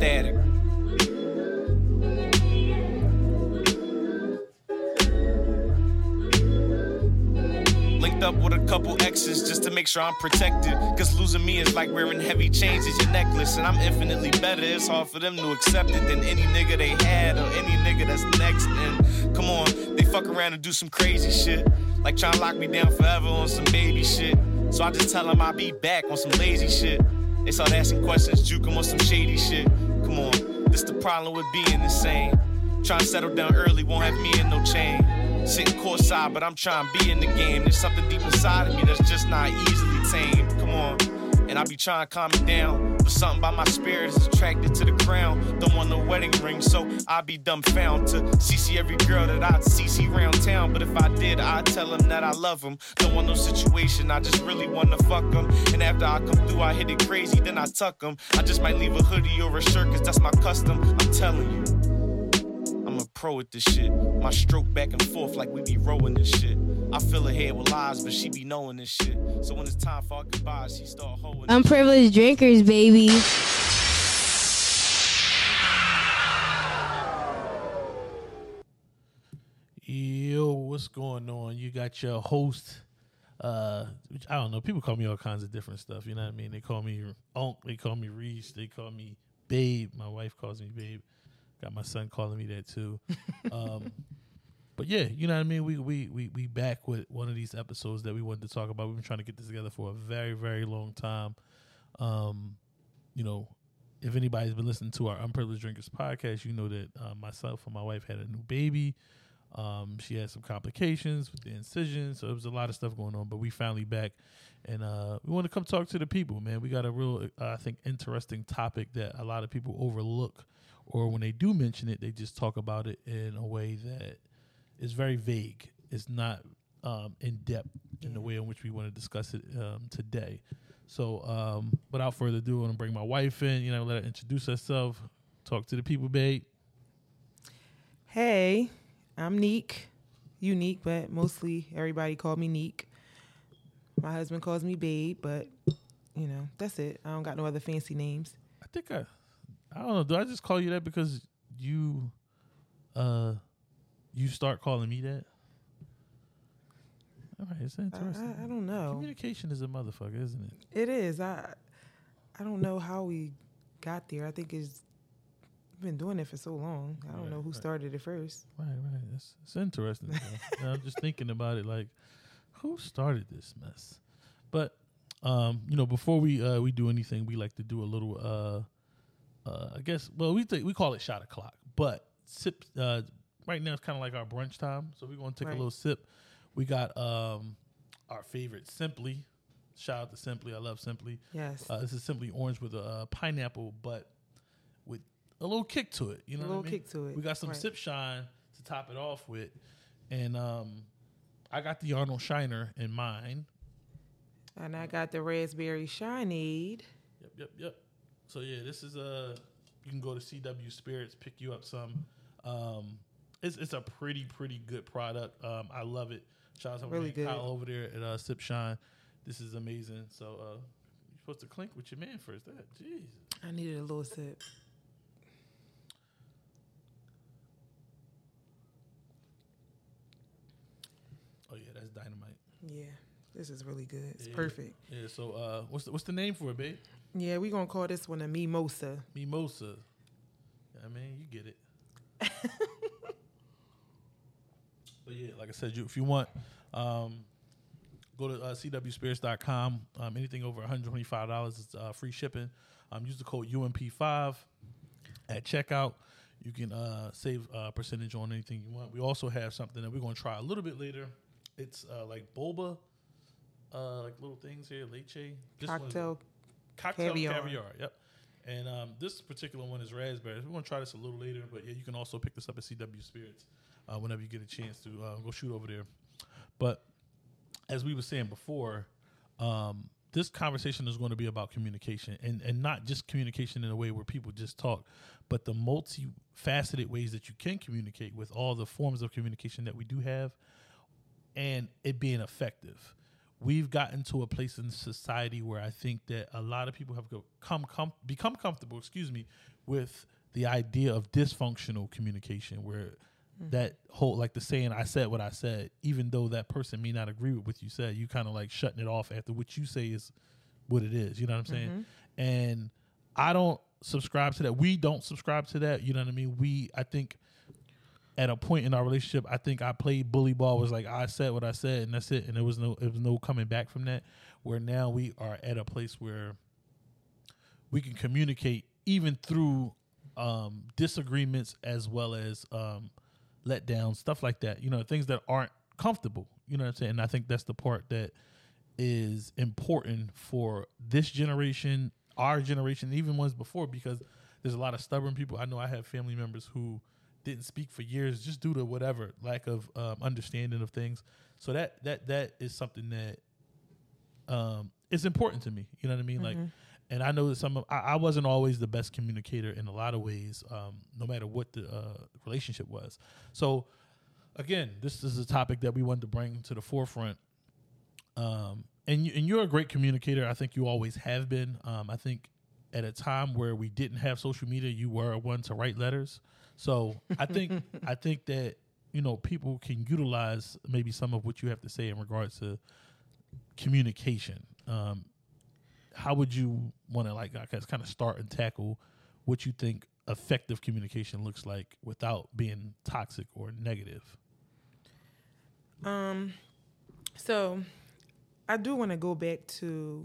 static. Linked up with a couple exes just to make sure I'm protected. Cause losing me is like wearing heavy chains as your necklace. And I'm infinitely better. It's hard for them to accept it than any nigga they had or any nigga that's next. And come on, they fuck around and do some crazy shit. Like try to lock me down forever on some baby shit. So I just tell them I'll be back on some lazy shit. They start asking questions, juke 'em on some shady shit. Come on, this the problem with being insane. Trying to settle down early won't have me in no chain. Sitting courtside, but I'm trying to be in the game. There's something deep inside of me that's just not easily tamed. Come on. And I be trying to calm it down. But something about my spirit is attracted to the crown. Don't want no wedding ring, so I be dumbfound to CC every girl that I CC round town. But if I did, I'd tell them that I love them. Don't want no situation, I just really wanna fuck them. And after I come through, I hit it crazy, then I tuck them. I just might leave a hoodie or a shirt, cause that's my custom. I'm telling you. I'm a pro at this shit. My stroke back and forth like we be rowing this shit. I fill her head with lies, but she be knowing this shit. So when it's time for our goodbyes, she start hoeing. this Unprivileged drinkers, baby. Yo, what's going on? You got your host. Uh, which I don't know. People call me all kinds of different stuff. You know what I mean? They call me Unc. They call me Reese. They call me Babe. My wife calls me Babe. Got my son calling me that too. um, but yeah, you know what I mean. We we we we back with one of these episodes that we wanted to talk about. We've been trying to get this together for a very very long time. Um, you know, if anybody's been listening to our Unprivileged Drinkers podcast, you know that uh, myself and my wife had a new baby. Um, she had some complications with the incision, so it was a lot of stuff going on. But we finally back, and uh, we want to come talk to the people, man. We got a real, uh, I think, interesting topic that a lot of people overlook, or when they do mention it, they just talk about it in a way that is very vague. It's not um, in depth in the way in which we want to discuss it um, today. So, um, without further ado, I want to bring my wife in. You know, let her introduce herself, talk to the people, babe. Hey, I'm Neek. Unique, but mostly everybody call me Neek. My husband calls me Babe, but you know, that's it. I don't got no other fancy names. I think I, I don't know. Do I just call you that because you, uh, you start calling me that? All right, it's interesting. I, I don't know. Communication is a motherfucker, isn't it? It is. I I don't know how we got there. I think it's been doing it for so long. I don't Right, know who right. started it first. Right, right. It's, it's interesting. though. You know, I'm just thinking about it, like, who started this mess? But, um, you know, before we uh we do anything, we like to do a little, uh, uh, I guess, well, we th- we call it shot o'clock, but sip. Uh, right now it's kind of like our brunch time, so we're gonna take Right. a little sip. We got um our favorite Simply. Shout out to Simply. I love Simply. Yes. Uh, this is simply orange with a uh, pineapple, but with a little kick to it. You know, A what I little mean? kick to it, We got some right. sip shine to top it off with, and um, I got the Arnold Shiner in mine. and I got the raspberry shineade. Yep, yep, yep. So yeah, this is a. You can go to CW Spirits, pick you up some. Um, it's it's a pretty pretty good product. Um, I love it. Shout out to Really good. Kyle over there at uh, Sip Shine. This is amazing. So uh, you're supposed to clink with your man first. That jeez. I needed a little sip. Oh yeah, that's dynamite. Yeah. This is really good. It's Yeah. perfect. Yeah. So uh, what's the, what's the name for it, babe? Yeah, we gonna call this one a mimosa. Mimosa. I mean, you get it. but yeah, like I said, you if you want, um, go to uh, cwspirits.com. Um, anything over $125 is uh, free shipping. Um, use the code UMP5 at checkout. You can uh, save a percentage on anything you want. We also have something that we're going to try a little bit later. It's uh, like boba, uh, like little things here, leche. This Cocktail. cocktail caviar. Caviar. Yep. And um, this particular one is raspberries. We're gonna try this a little later, but yeah, you can also pick this up at CW Spirits uh, whenever you get a chance to uh, go shoot over there. But as we were saying before, um, this conversation is going to be about communication and, and not just communication in a way where people just talk, but the multifaceted ways that you can communicate with all the forms of communication that we do have and it being effective. we've gotten to a place in society where I think that a lot of people have come com- become comfortable, excuse me, with the idea of dysfunctional communication where that whole like the saying I said what I said, even though that person may not agree with what you said, you kind of like shutting it off after what you say is what it is. You know what I'm saying? And I don't subscribe to that. We don't subscribe to that. You know what I mean? We I think at a point in our relationship, I think I played bully ball. Was like I said what I said, and that's it. And there was no, there was no coming back from that. Where now we are at a place where we can communicate even through um, disagreements as well as um, letdowns, stuff like that. You know, things that aren't comfortable. You know what I'm saying? And I think that's the part that is important for this generation, our generation, even ones before, because there's a lot of stubborn people. I know I have family members who didn't speak for years just due to whatever lack of um, understanding of things. So that that that is something that um, is important to me. You know what I mean? Like, and I know that some of I, I wasn't always the best communicator in a lot of ways, um, no matter what the uh, relationship was. So again, this is a topic that we wanted to bring to the forefront. Um, and you, and you're a great communicator. I think you always have been. Um, I think at a time where we didn't have social media, you were one to write letters. So I think I think that you know people can utilize maybe some of what you have to say in regards to communication. Um, how would you want to like I guess kind of start and tackle what you think effective communication looks like without being toxic or negative? Um, so I do want to go back to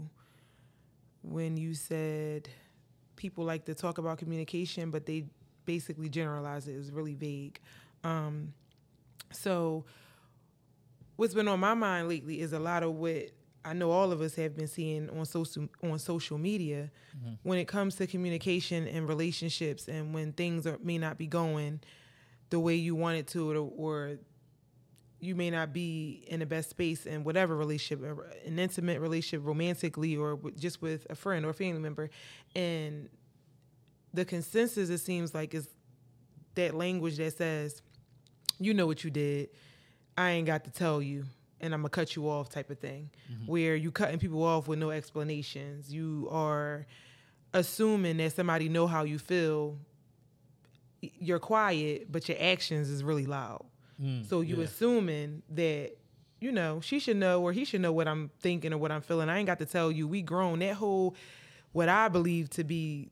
when you said people like to talk about communication, but they basically generalize it. It's really vague. Um, so what's been on my mind lately is a lot of what I know all of us have been seeing on social on social media when it comes to communication and relationships, and when things are, may not be going the way you want it to, or, or you may not be in the best space in whatever relationship, uh, an intimate relationship, romantically, or just with a friend or family member, and the consensus it seems like is that language that says, "You know what you did, I ain't got to tell you." And I'm gonna cut you off, type of thing, mm-hmm. where you cutting people off with no explanations. You are assuming that somebody know how you feel. You're quiet, but your actions is really loud. Mm, so you yeah. assuming that you know she should know or he should know what I'm thinking or what I'm feeling. I ain't got to tell you. We grown. That whole what I believe to be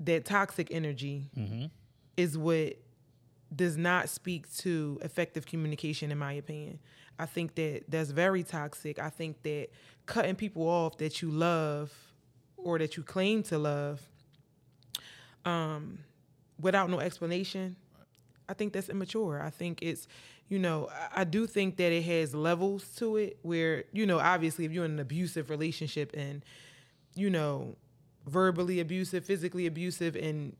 that toxic energy mm-hmm. is what does not speak to effective communication in my opinion. I think that that's very toxic. I think that cutting people off that you love or that you claim to love um, without no explanation, I think that's immature. I think it's, you know, I, do think that it has levels to it where, you know, obviously if you're in an abusive relationship and, you know, verbally abusive, physically abusive, and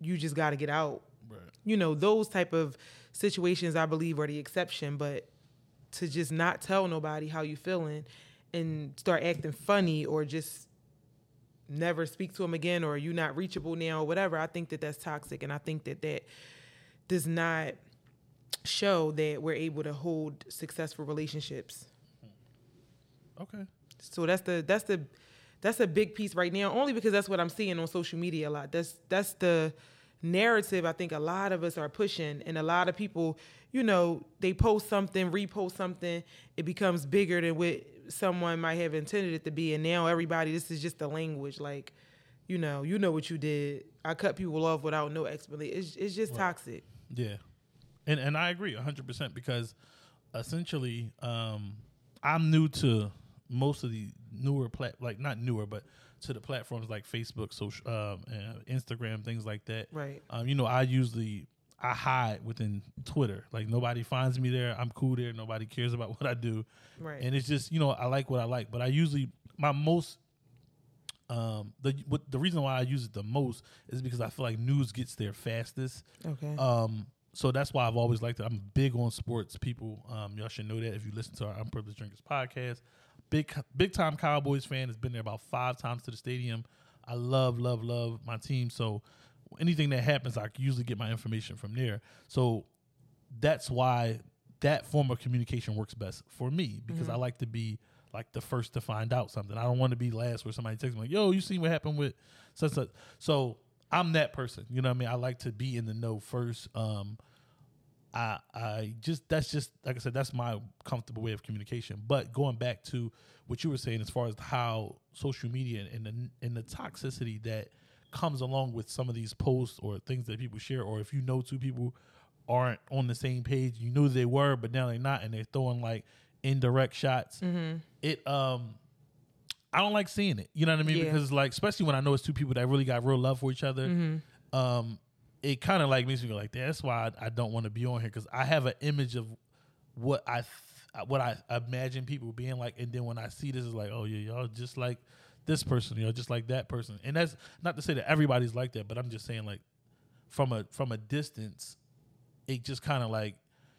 you just got to get out. Right. You know, those type of situations I believe are the exception, but to just not tell nobody how you feeling and start acting funny or just never speak to them again or you're not reachable now or whatever, I think that that's toxic and I think that that does not show that we're able to hold successful relationships. Okay. So that's the that's the that's a big piece right now, only because that's what I'm seeing on social media a lot. That's that's the narrative I think a lot of us are pushing, and a lot of people, you know, they post something, repost something, it becomes bigger than what someone might have intended it to be, and now everybody, this is just the language, like, you know, you know what you did. I cut people off without no explanation. It's it's just toxic. Yeah, and and I agree hundred percent because essentially, um, I'm new to most of the newer plat like not newer, but to the platforms like Facebook, social, um, and Instagram, things like that. Right. Um, you know, I usually I hide within Twitter. Like nobody finds me there. I'm cool there. Nobody cares about what I do. Right. And it's just you know I like what I like, but I usually my most um the what the reason why I use it the most is because I feel like news gets there fastest. Okay. Um, so that's why I've always liked it. I'm big on sports. People, um, y'all should know that if you listen to our Unprivileged Drinkers podcast. Big, big time Cowboys fan. Has been there about five times to the stadium. I love, love, love my team. So anything that happens, I usually get my information from there. So that's why that form of communication works best for me because I like to be like the first to find out something. I don't want to be last where somebody texts me like, "Yo, you seen what happened with such such." So I'm that person. You know what I mean? I like to be in the know first. Um, I I just that's just like I said that's my comfortable way of communication. But going back to what you were saying as far as how social media and the and the toxicity that comes along with some of these posts or things that people share, or if you know two people aren't on the same page, you knew they were, but now they're not, and they're throwing like indirect shots. It um. I don't like seeing it. You know what I mean? Yeah. Because like, especially when I know it's two people that really got real love for each other. Um, it kind of like makes me go like, that's why I, I don't want to be on here because I have an image of what I th- what I imagine people being like, and then when I see this, it's like, oh yeah, y'all just like this person, know, just like that person. And that's not to say that everybody's like that, but I'm just saying like from a from a distance, it just kind of like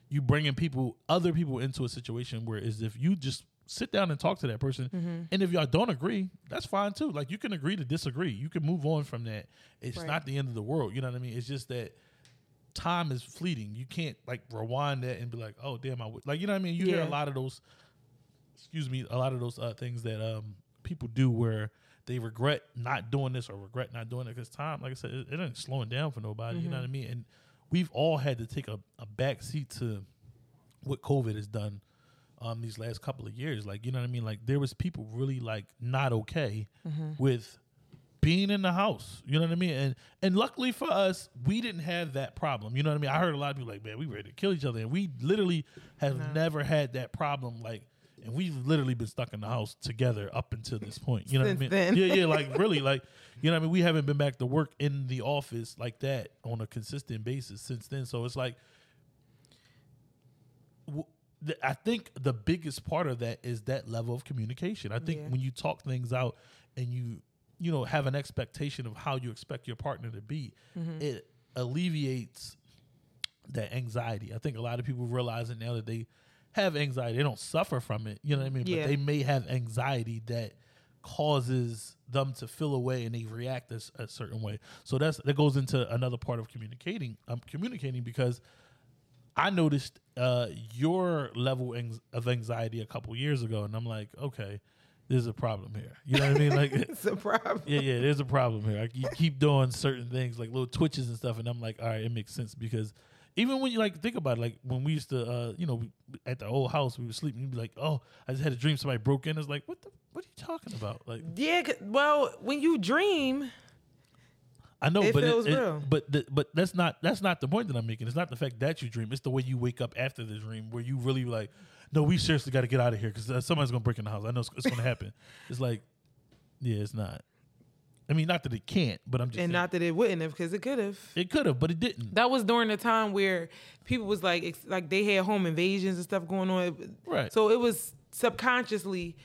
you bringing people, other people into a situation where as if you just sit down and talk to that person, and if y'all don't agree, that's fine too. Like you can agree to disagree. You can move on from that. It's Right. not the end of the world. You know what I mean? It's just that time is fleeting. You can't like rewind that and be like, oh damn, I would like you know what I mean. You hear a lot of those, excuse me, a lot of those uh, things that um people do where they regret not doing this or regret not doing it because time, like I said, it, it ain't slowing down for nobody. You know what I mean? And we've all had to take a, a back seat to what COVID has done um these last couple of years. Like, you know what I mean? Like there was people really like not okay with being in the house. You know what I mean? And and luckily for us, we didn't have that problem. You know what I mean? I heard a lot of people like, man, we ready to kill each other. And we literally have never had that problem. Like and we've literally been stuck in the house together up until this point. You know Since what I mean? then. Yeah, yeah, like really, like you know what I mean? We haven't been back to work in the office like that on a consistent basis since then. So it's like th- I think the biggest part of that is that level of communication. I think Yeah. when you talk things out and you you know have an expectation of how you expect your partner to be, mm-hmm. it alleviates that anxiety. I think a lot of people realize it now that they have anxiety. They don't suffer from it, you know what I mean? Yeah. But they may have anxiety that causes them to feel away and they react a certain way. So that's that goes into another part of communicating. I'm communicating because I noticed uh, your level of anxiety a couple years ago, and I'm like, okay, there's a problem here. You know what I mean? Like, It's a problem. yeah, yeah, there's a problem here. Like, you keep doing certain things, like little twitches and stuff, and I'm like, all right, it makes sense because even when you like think about it, like when we used to, uh, you know, we, at the old house, we were sleeping, you'd be like, oh, I just had a dream somebody broke in. It's like, what the, what are you talking about? Like, yeah, Well, when you dream, I know, It but feels real. but the, but that's not that's not the point that I'm making. It's not the fact that you dream. It's the way you wake up after the dream, where you really like, no, we seriously got to get out of here because uh, somebody's gonna break in the house. I know it's, it's gonna happen. It's like, yeah, it's not. I mean, not that it can't, but I'm just and saying, not that it wouldn't have, because it could have. it could have, but it didn't. That was during the time where people was like, ex- like they had home invasions and stuff going on. Right. So it was subconsciously,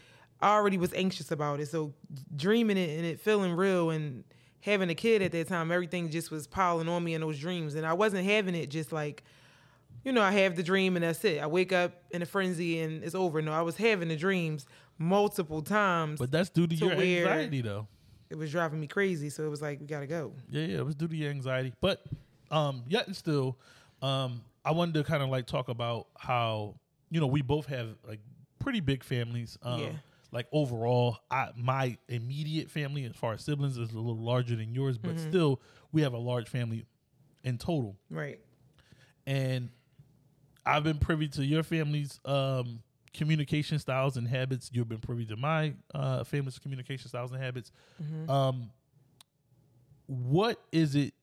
I already was anxious about it. So dreaming it and it feeling real and having a kid at that time, everything just was piling on me in those dreams, and I wasn't having it just like. You know, I have the dream and that's it. I wake up in a frenzy and it's over. No, I was having the dreams multiple times. But that's due to To your anxiety, though. it was driving me crazy. So it was like, we gotta go. Yeah, yeah, it was due to your anxiety. But um, yet and still, um, I wanted to kind of like talk about how you know we both have like pretty big families. Um, Yeah. Like overall, I my immediate family, as far as siblings, is a little larger than yours, but Mm-hmm. still we have a large family in total. Right. And I've been privy to your family's um, communication styles and habits. You've been privy to my uh, family's communication styles and habits. Um, what is it?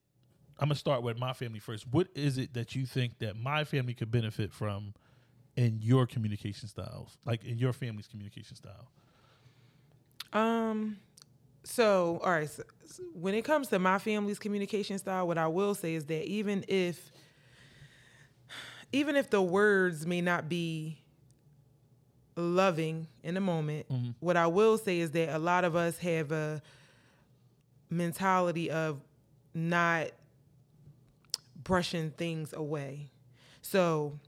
I'm gonna start with my family first. What is it that you think that my family could benefit from in your communication styles, like in your family's communication style? Um. So, all right. So, so when it comes to my family's communication style, what I will say is that even if, even if the words may not be loving in the moment, what I will say is that a lot of us have a mentality of not brushing things away. So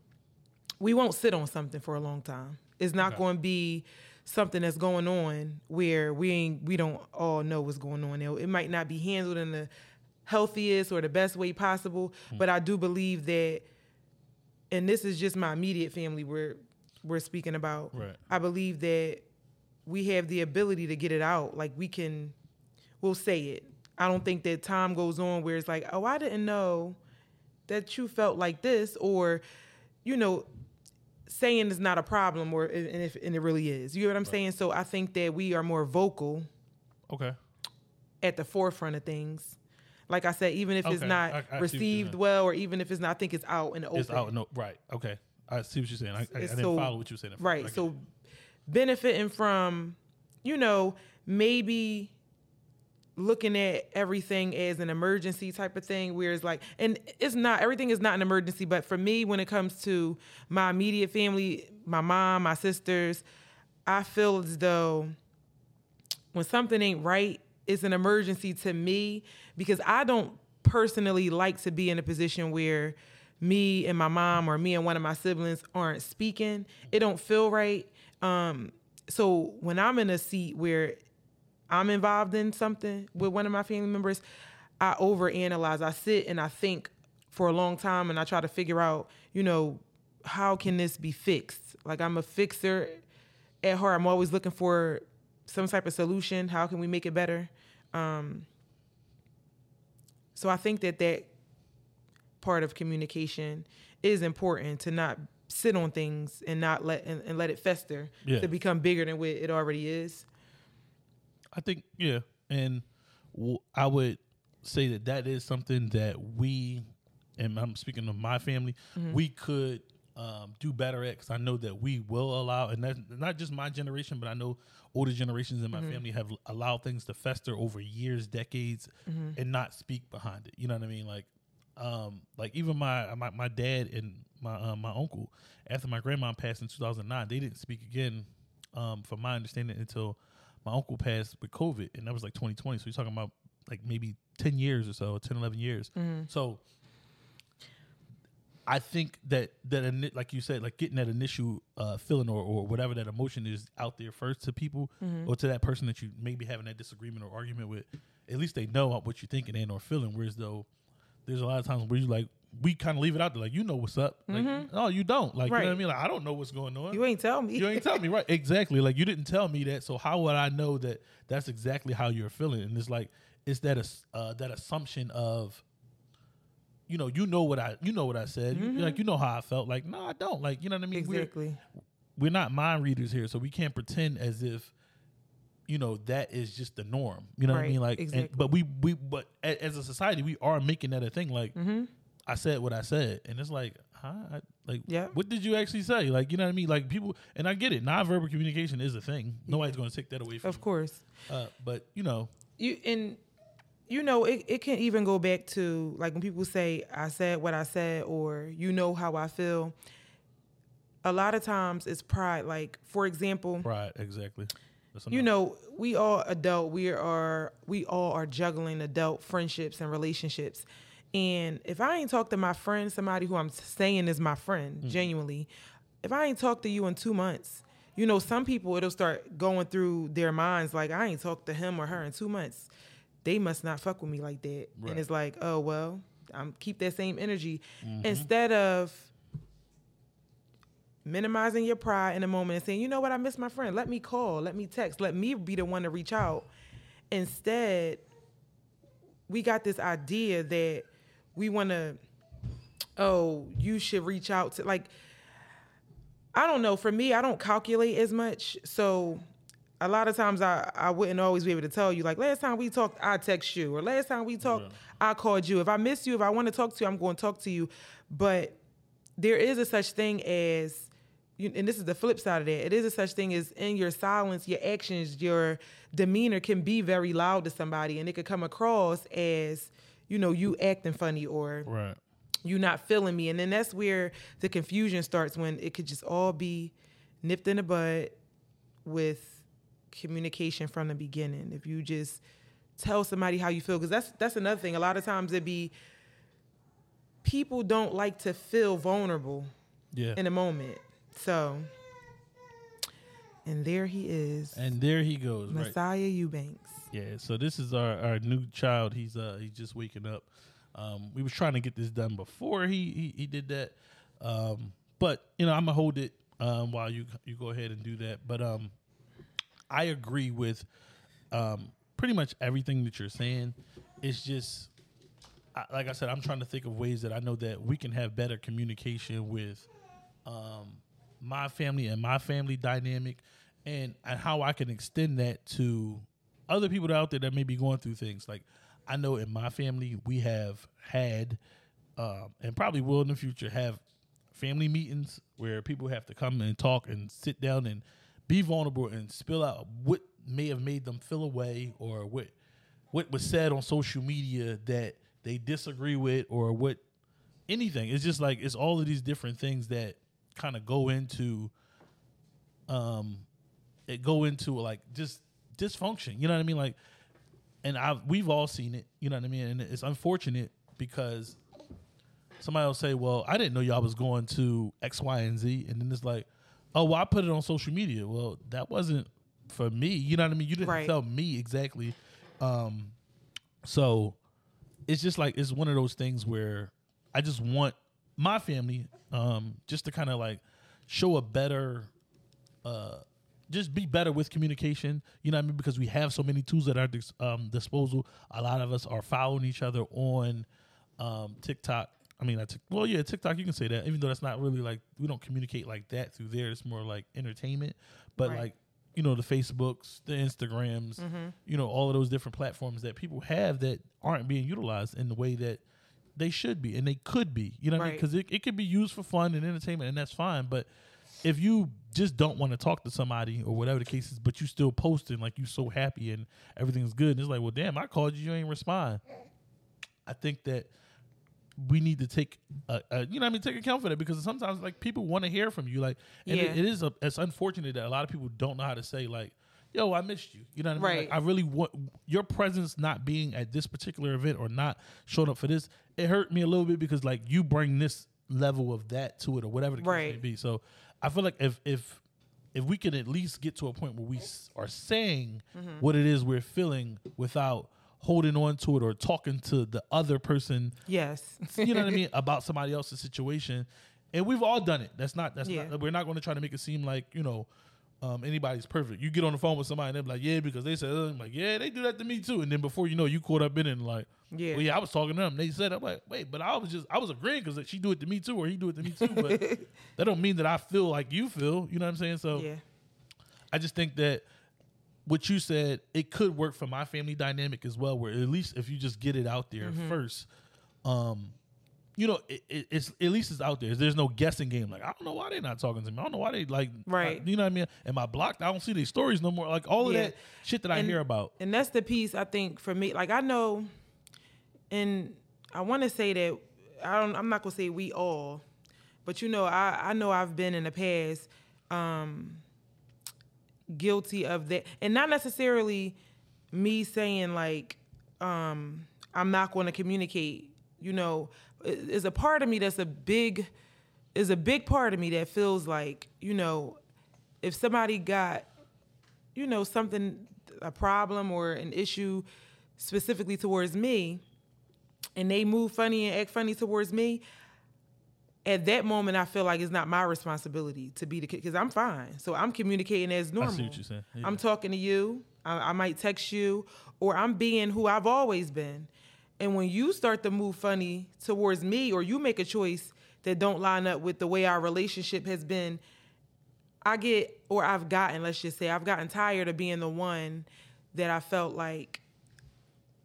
we won't sit on something for a long time. It's not Okay. going to be something that's going on where we ain't we don't all know what's going on. It it might not be handled in the healthiest or the best way possible, hmm. but I do believe that and this is just my immediate family we're we're speaking about. Right. I believe that we have the ability to get it out. Like we can, we'll say it. I don't think that time goes on where it's like, oh, I didn't know that you felt like this, or, you know, saying is not a problem, or and if and it really is. You know what I'm saying? So I think that we are more vocal Okay. at the forefront of things. Like I said, even if it's not I- I see what you're received well, or even if it's not, I think it's out in the open. It's out. No, right. Okay. I see what you're saying. I, I, I didn't so- follow what you were saying. at first. I Right. So benefiting from, you know, maybe looking at everything as an emergency type of thing where it's like and it's not everything is not an emergency but for me when it comes to my immediate family my mom my sisters i feel as though when something ain't right it's an emergency to me because i don't personally like to be in a position where me and my mom or me and one of my siblings aren't speaking. It don't feel right. Um so when i'm in a seat where i'm involved in something with one of my family members i overanalyze. I sit and i think for a long time and i try to figure out you know how can this be fixed? Like i'm a fixer at heart. I'm always looking for some type of solution. How can we make it better? Um, so i think that that part of communication is important to not sit on things and not let and, and let it fester Yeah. to become bigger than what it already is I think yeah, and w- I would say that that is something that we, and I'm speaking of my family, Mm-hmm. we could um, do better at. Because I know that we will allow, and that's not just my generation, but I know older generations in my Mm-hmm. family have allowed things to fester over years, decades, Mm-hmm. and not speak behind it. You know what I mean? Like, um, like even my my, my dad and my uh, my uncle, after my grandma passed in 2009, they didn't speak again, um, from my understanding, until my uncle passed with COVID, and that was like 2020. So you're talking about like maybe 10 years or so, 10, 11 years. So I think that that like you said, like getting that initial uh, feeling or, or whatever that emotion is out there first to people or to that person that you maybe having that disagreement or argument with, at least they know what you're thinking and or feeling. Whereas though there's a lot of times where you like we kind of leave it out there, like you know what's up, like no you don't, like you know what I mean, like I don't know what's going on. you ain't tell me You ain't tell me right exactly. Like you didn't tell me that, so how would I know that that's exactly how you're feeling? And it's like it's that uh, that assumption of, you know, you know what I you know what I said, you, like you know how I felt. Like no, I don't. Like you know what I mean? We're- exactly We're, not mind readers here, so we can't pretend as if. You know that is just the norm. You know what I mean? Like, and- but we we but as a society we are making that a thing. Like, Mm-hmm. I said what I said, and it's like, huh? I, like, Yeah. what did you actually say? Like, you know what I mean? Like, people, and I get it. Nonverbal communication is a thing. Nobody's going to take that away from. of course you. Uh, but you know, you and you know it, it can even go back to like when people say i said what i said or you know how i feel a lot of times it's pride like for example pride, exactly. You know we all adult we are we all are juggling adult friendships and relationships and if i ain't talked to my friend somebody who i'm saying is my friend mm-hmm. genuinely if i ain't talked to you in two months you know some people it'll start going through their minds like i ain't talked to him or her in two months. They must not fuck with me like that. Right. and it's like oh well i'm keep that same energy. Mm-hmm. Instead of minimizing your pride in a moment and saying, you know what, I miss my friend. Let me call, let me text, let me be the one to reach out. Instead, we got this idea that we want to, oh, you should reach out to, like, I don't know. For me, I don't calculate as much. So a lot of times I, I wouldn't always be able to tell you, like, last time we talked, I text you, or last time we talked, I called you. If I miss you, if I want to talk to you, I'm going to talk to you. But there is a such thing as and this is the flip side of that it is a such thing as in your silence your actions your demeanor can be very loud to somebody and it could come across as you know you acting funny or right? you not feeling me and then that's where the confusion starts when it could just all be nipped in the bud with communication from the beginning if you just tell somebody how you feel because that's that's another thing a lot of times it be people don't like to feel vulnerable Yeah. in a moment so and there he is and there he goes. Right. messiah eubanks Yeah, so this is our, our new child. He's uh he's just waking up. Um, we was trying to get this done before he he, he did that. Um, but you know I'm gonna hold it um while you you go ahead and do that. But um, I agree with um, pretty much everything that you're saying. It's just I, like I said, I'm trying to think of ways that I know that we can have better communication with um, my family and my family dynamic, and and how I can extend that to other people out there that may be going through things. Like I know in my family we have had, um, and probably will in the future have family meetings where people have to come and talk and sit down and be vulnerable and spill out what may have made them feel away or what what was said on social media that they disagree with or what anything. It's just like it's all of these different things that kind of go into um it go into like just dysfunction. You know what I mean? Like and I've we've all seen it, you know what I mean? And it's unfortunate because somebody will say, Well, I didn't know y'all was going to X, Y, and Z and then it's like, Oh, well, I put it on social media. Well, that wasn't for me. You know what I mean? You didn't Right. tell me exactly. Um so it's just like it's one of those things where I just want my family um just to kind of like show a better uh just be better with communication you know what i mean? Because we have so many tools at our dis- um, disposal. A lot of us are following each other on um tiktok. I mean I tik- well yeah tiktok you can say that even though that's not really like we don't communicate like that through there. It's more like entertainment. But Right. like you know the facebooks the instagrams you know all of those different platforms that people have that aren't being utilized in the way that they should be and they could be you know what i mean? Because it, it could be used for fun and entertainment and that's fine but if you just don't want to talk to somebody or whatever the case is but you still posting like you so happy and everything's good and it's like well damn i called you you ain't respond. I think that we need to take a, a you know what I mean take account for that because sometimes like people want to hear from you like and it, it is a, it's unfortunate that a lot of people don't know how to say like yo I missed you you know what I mean? Right. like, I really want your presence not being at this particular event or not showing up for this it hurt me a little bit because like you bring this level of that to it or whatever the case may be. So I feel like if if if we can at least get to a point where we s- are saying Mm-hmm. what it is we're feeling without holding on to it or talking to the other person Yes. you know what I mean about somebody else's situation, and we've all done it. That's not that's Yeah. not. We're not going to try to make it seem like you know um, anybody's perfect. You get on the phone with somebody and they're like, yeah, because they said, uh, I'm like, yeah, they do that to me too. And then before you know, you caught up in it and like, Yeah. well, yeah, I was talking to them. They said, I'm like, wait, but I was just I was agreeing because she do it to me too, or he do it to me too. But that don't mean that I feel like you feel. You know what I'm saying? So yeah. I just think that what you said, it could work for my family dynamic as well, where at least if you just get it out there Mm-hmm. first, um, you know, it, it, it's at least it's out there. There's no guessing game. Like I don't know why they're not talking to me. I don't know why they like, Right. You know what I mean? Am I blocked? I don't see these stories no more. Like all of Yeah. that shit that I hear about. And that's the piece I think for me. Like I know, and I want to say that I don't. I'm not gonna say we all, but you know, I I know I've been in the past um, guilty of that, and not necessarily me saying like um, I'm not going to communicate. You know, is a part of me that's a big is a big part of me that feels like you know if somebody got you know something a problem or an issue specifically towards me and they move funny and act funny towards me at that moment i feel like it's not my responsibility to be the kid because i'm fine so i'm communicating as normal I see what you're saying. Yeah. i'm talking to you I, I might text you or i'm being who i've always been and when you start to move funny towards me or you make a choice that don't line up with the way our relationship has been I get, or I've gotten, let's just say, I've gotten tired of being the one that I felt like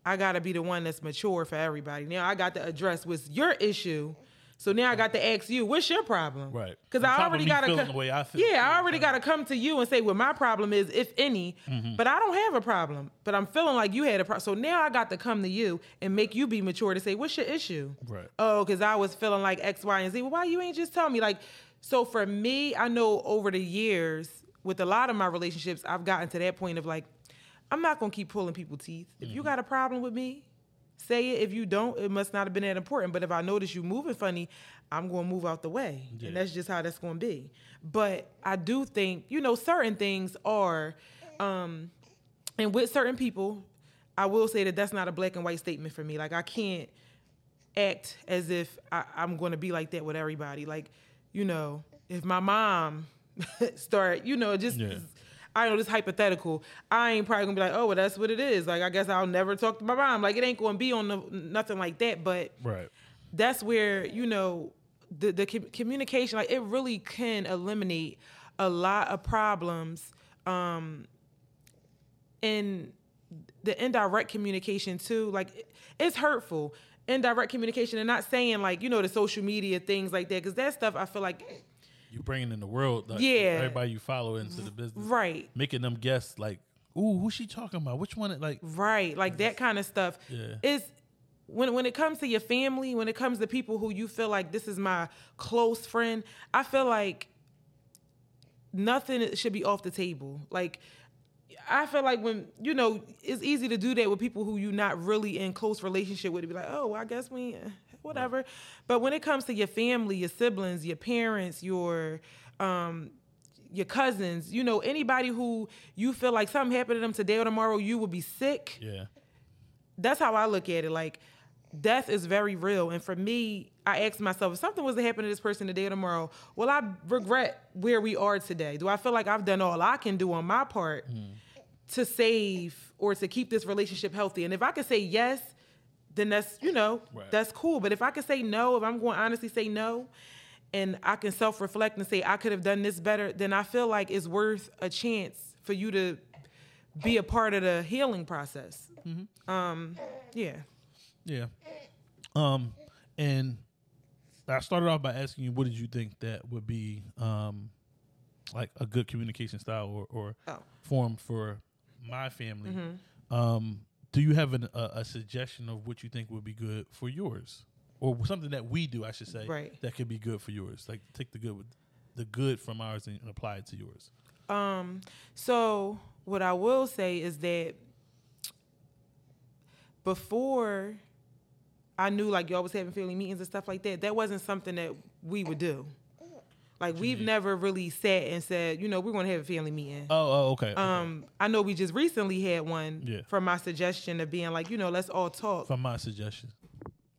I got to be the one that's mature for everybody. Now I got to address what's your issue. So now I got to ask you, what's your problem? Right. Because I already got to way I feel, Yeah, I already got to come to you and say what my problem is, if any. Mm-hmm. But I don't have a problem. But I'm feeling like you had a problem. So now I got to come to you and make you be mature to say, what's your issue? Right. oh, because I was feeling like X, Y, and Z. Well, why you ain't just tell me? Like, so for me, I know over the years, with a lot of my relationships, I've gotten to that point of like, I'm not gonna keep pulling people teeth. If Mm-hmm. you got a problem with me, say it. If you don't, it must not have been that important. But if I notice you moving funny, I'm gonna move out the way, Yeah. and that's just how that's gonna be. But I do think, you know, certain things are, um, and with certain people, I will say that that's not a black and white statement for me. Like I can't act as if I, I'm going to be like that with everybody. Like, you know, if my mom start, you know, just Yeah. I know this hypothetical. I ain't probably gonna be like, oh, well, that's what it is. Like, I guess I'll never talk to my mom. Like, it ain't gonna be on the, nothing like that. But Right. that's where you know the the com- communication like it really can eliminate a lot of problems um in the indirect communication too like it's hurtful indirect communication and not saying like you know the social media things like that because that stuff i feel like You bringing in the world, like, Yeah. everybody you follow into the business, right Making them guess, like, ooh, who's she talking about? Which one? Like, Right, like that kind of stuff Yeah. is when when it comes to your family, when it comes to people who you feel like this is my close friend, I feel like nothing should be off the table. Like I feel like when you know it's easy to do that with people who you're not really in close relationship with. To be like, oh, well, I guess we, whatever. But when it comes to your family, your siblings, your parents, your um, your cousins, you know, anybody who you feel like something happened to them today or tomorrow, you will be sick. yeah, That's how I look at it. Like, death is very real. And for me, I ask myself, if something was to happen to this person today or tomorrow, will I regret where we are today? Do I feel like I've done all I can do on my part to save or to keep this relationship healthy? And if I could say yes, then that's, you know, Right. that's cool. But if I can say no, if I'm going to honestly say no, and I can self reflect and say I could have done this better, then I feel like it's worth a chance for you to be a part of the healing process. Um, yeah. yeah. Um, and I started off by asking you, what did you think that would be, um, like a good communication style or, or Oh. form for my family? Um, do you have an, a, a suggestion of what you think would be good for yours, or something that we do, I should say, Right. that could be good for yours? Like take the good with the good from ours and apply it to yours. Um, so what I will say is that before I knew like y'all was having family meetings and stuff like that, that wasn't something that we would do. Like we've never really sat and said, you know, we're gonna have a family meeting. Oh, oh okay. okay. Um, I know we just recently had one Yeah. from my suggestion of being like, you know, let's all talk. from my suggestion.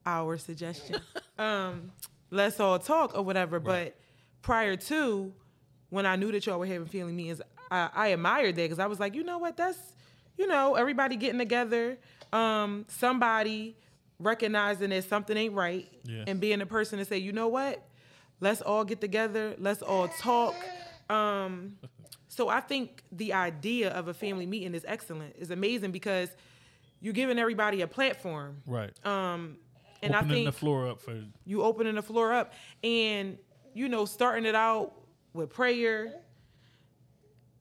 our suggestion. um, let's all talk or whatever. But prior to when I knew that y'all were having family meetings, I, I admired that because I was like, you know what, that's you know everybody getting together, um, somebody recognizing that something ain't right, Yeah. and being the person to say, you know what, let's all get together, let's all talk. Um, so I think the idea of a family meeting is excellent, is amazing because you're giving everybody a platform. Right. Um, and Opening I think the floor up for you opening the floor up and you know starting it out with prayer,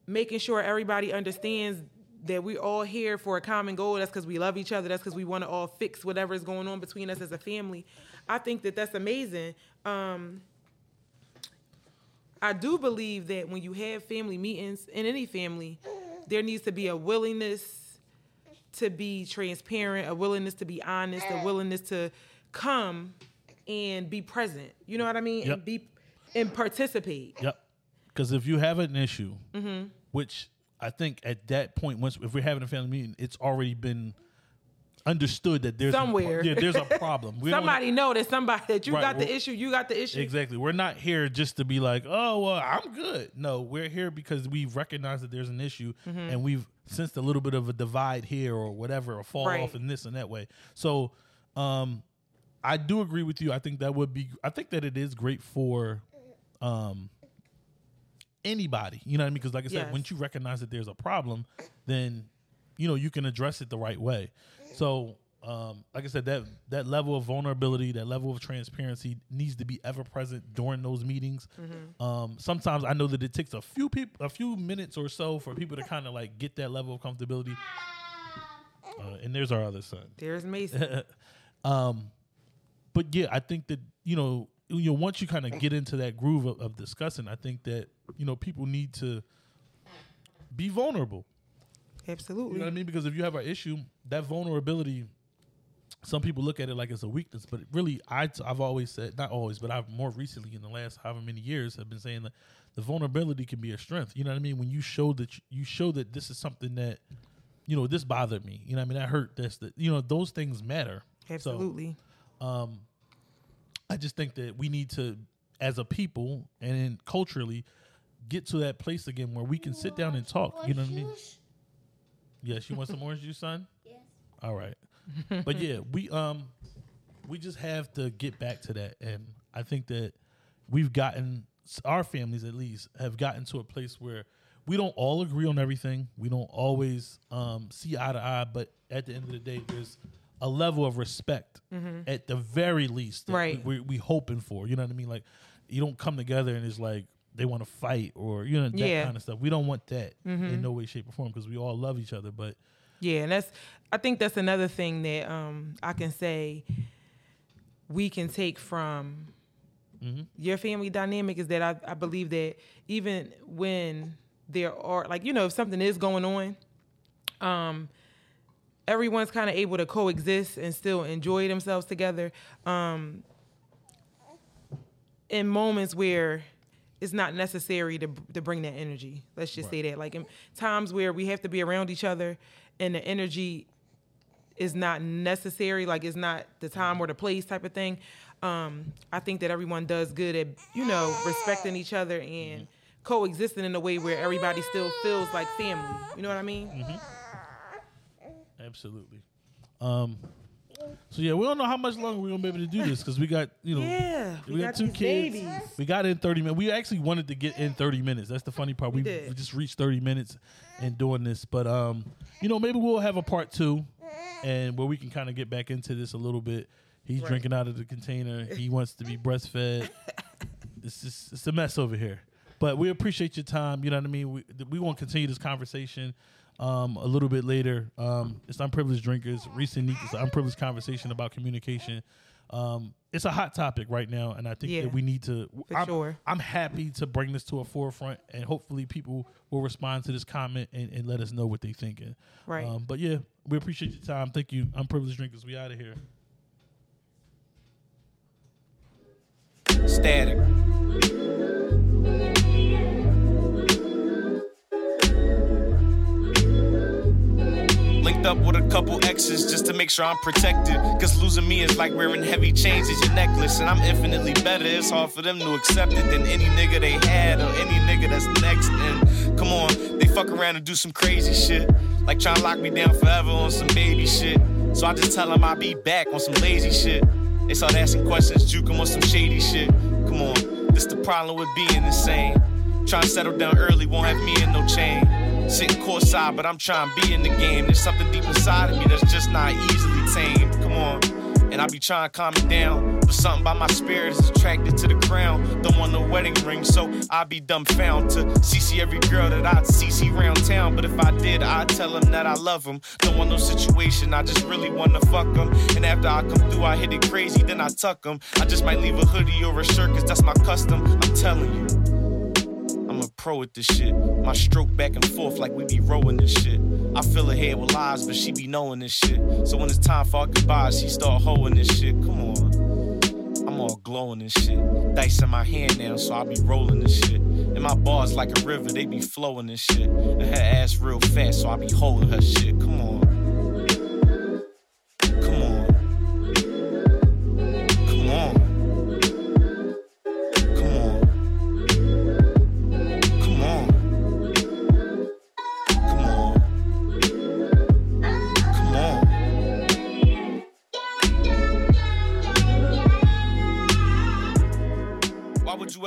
making sure everybody understands that we're all here for a common goal. That's because we love each other. That's because we want to all fix whatever is going on between us as a family. I think that that's amazing. Um, I do believe that when you have family meetings in any family, there needs to be a willingness to be transparent, a willingness to be honest, a willingness to come and be present. You know what I mean? Yep. And be and participate. Yep. Because if you have an issue, Mm-hmm. which I think at that point, once if we're having a family meeting, it's already been understood that there's Somewhere. A, yeah, there's a problem. Somebody know that somebody that you Right, got the issue, you got the issue. exactly. We're not here just to be like, oh well, I'm good. No, we're here because we recognize that there's an issue, Mm-hmm. and we've sensed a little bit of a divide here or whatever, a fall Right. off in this and that way. So, um, I do agree with you. I think that would be. I think that it is great for, um, anybody. You know what I mean? Because like I said, Yes. once you recognize that there's a problem, then you know you can address it the right way. So, um, like I said, that that level of vulnerability, that level of transparency needs to be ever present during those meetings. Um, sometimes I know that it takes a few people, a few minutes or so, for people to kind of like get that level of comfortability. Uh, and there's our other son. There's Mason. Um, but yeah, I think that you know, you know, once you kind of get into that groove of, of discussing, I think that you know people need to be vulnerable. Absolutely. You know what I mean? Because if you have an issue, that vulnerability, some people look at it like it's a weakness, but really, I, I've always said, not always, but I've more recently in the last however many years have been saying that the vulnerability can be a strength. You know what I mean? When you show that you, you show that this is something that, you know, this bothered me. You know what I mean? That hurt. This, that, you know, those things matter. So, Absolutely. um, I just think that we need to, as a people and then culturally, get to that place again where we can sit down and talk. You know what I mean? Yes, you want some orange juice, son? Yes. All right. But yeah, we um we just have to get back to that and I think that we've gotten our families at least have gotten to a place where we don't all agree on everything. We don't always um see eye to eye, but at the end of the day there's a level of respect at the very least that Right. we, we, we hoping for. You know what I mean? Like you don't come together and it's like they want to fight or you know that Yeah. kind of stuff. We don't want that in no way, shape, or form because we all love each other. But Yeah, and that's I think that's another thing that um I can say we can take from your family dynamic is that I, I believe that even when there are like you know if something is going on, um everyone's kind of able to coexist and still enjoy themselves together. Um in moments where it's not necessary to to bring that energy. Let's just say that. Like in times where we have to be around each other and the energy is not necessary, like it's not the time or the place type of thing. Um, I think that everyone does good at, you know, respecting each other and coexisting in a way where everybody still feels like family. You know what I mean? Absolutely. Um. So yeah, we don't know how much longer we're gonna be able to do this because we got you know Yeah, we, we got, got two kids. babies. We got in thirty minutes. We actually wanted to get in thirty minutes. That's the funny part. We, did. we just reached thirty minutes in doing this, but um, you know maybe we'll have a part two, and where we can kind of get back into this a little bit. He's Right. drinking out of the container. He wants to be breastfed. it's just it's a mess over here. But we appreciate your time. You know what I mean. We we want to continue this conversation um, a little bit later. Um, it's unprivileged drinkers. Recent Neat. It's an unprivileged conversation about communication. Um, it's a hot topic right now, and I think Yeah. that we need to. For I'm, sure. I'm happy to bring this to a forefront, and hopefully people will respond to this comment and, and let us know what they're thinking. Right. Um, but yeah, we appreciate your time. Thank you. Unprivileged drinkers. We out of here. Static. Up with a couple exes just to make sure I'm protected. Cause losing me is like wearing heavy chains as your necklace. And I'm infinitely better. It's hard for them to accept it than any nigga they had or any nigga that's next. And come on, they fuck around and do some crazy shit. Like try to lock me down forever on some baby shit. So I just tell them I'll be back on some lazy shit. They start asking questions, juke 'em on some shady shit. Come on, this the problem with being insane. Trying to settle down early won't have me in no chain. Sitting courtside, but I'm trying to be in the game. There's something deep inside of me that's just not easily tamed. Come on. And I be trying to calm it down. But something about my spirit is attracted to the crown. Don't want no wedding ring, so I be dumbfound to CC every girl that I'd CC round town. But if I did, I'd tell them that I love them. Don't want no situation, I just really wanna fuck them. And after I come through, I hit it crazy, then I tuck them. I just might leave a hoodie or a shirt, cause that's my custom. I'm telling you. Pro at this shit. My stroke back and forth like we be rowing this shit. I fill her head with lies, but she be knowing this shit. So when it's time for our goodbyes, she start hoeing this shit. Come on. I'm all glowing and shit. Dice in my hand now, so I be rolling this shit. And my bars like a river, they be flowing and shit. And her ass real fast, so I be holding her shit. Come on. Come on.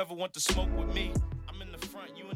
Ever want to smoke with me?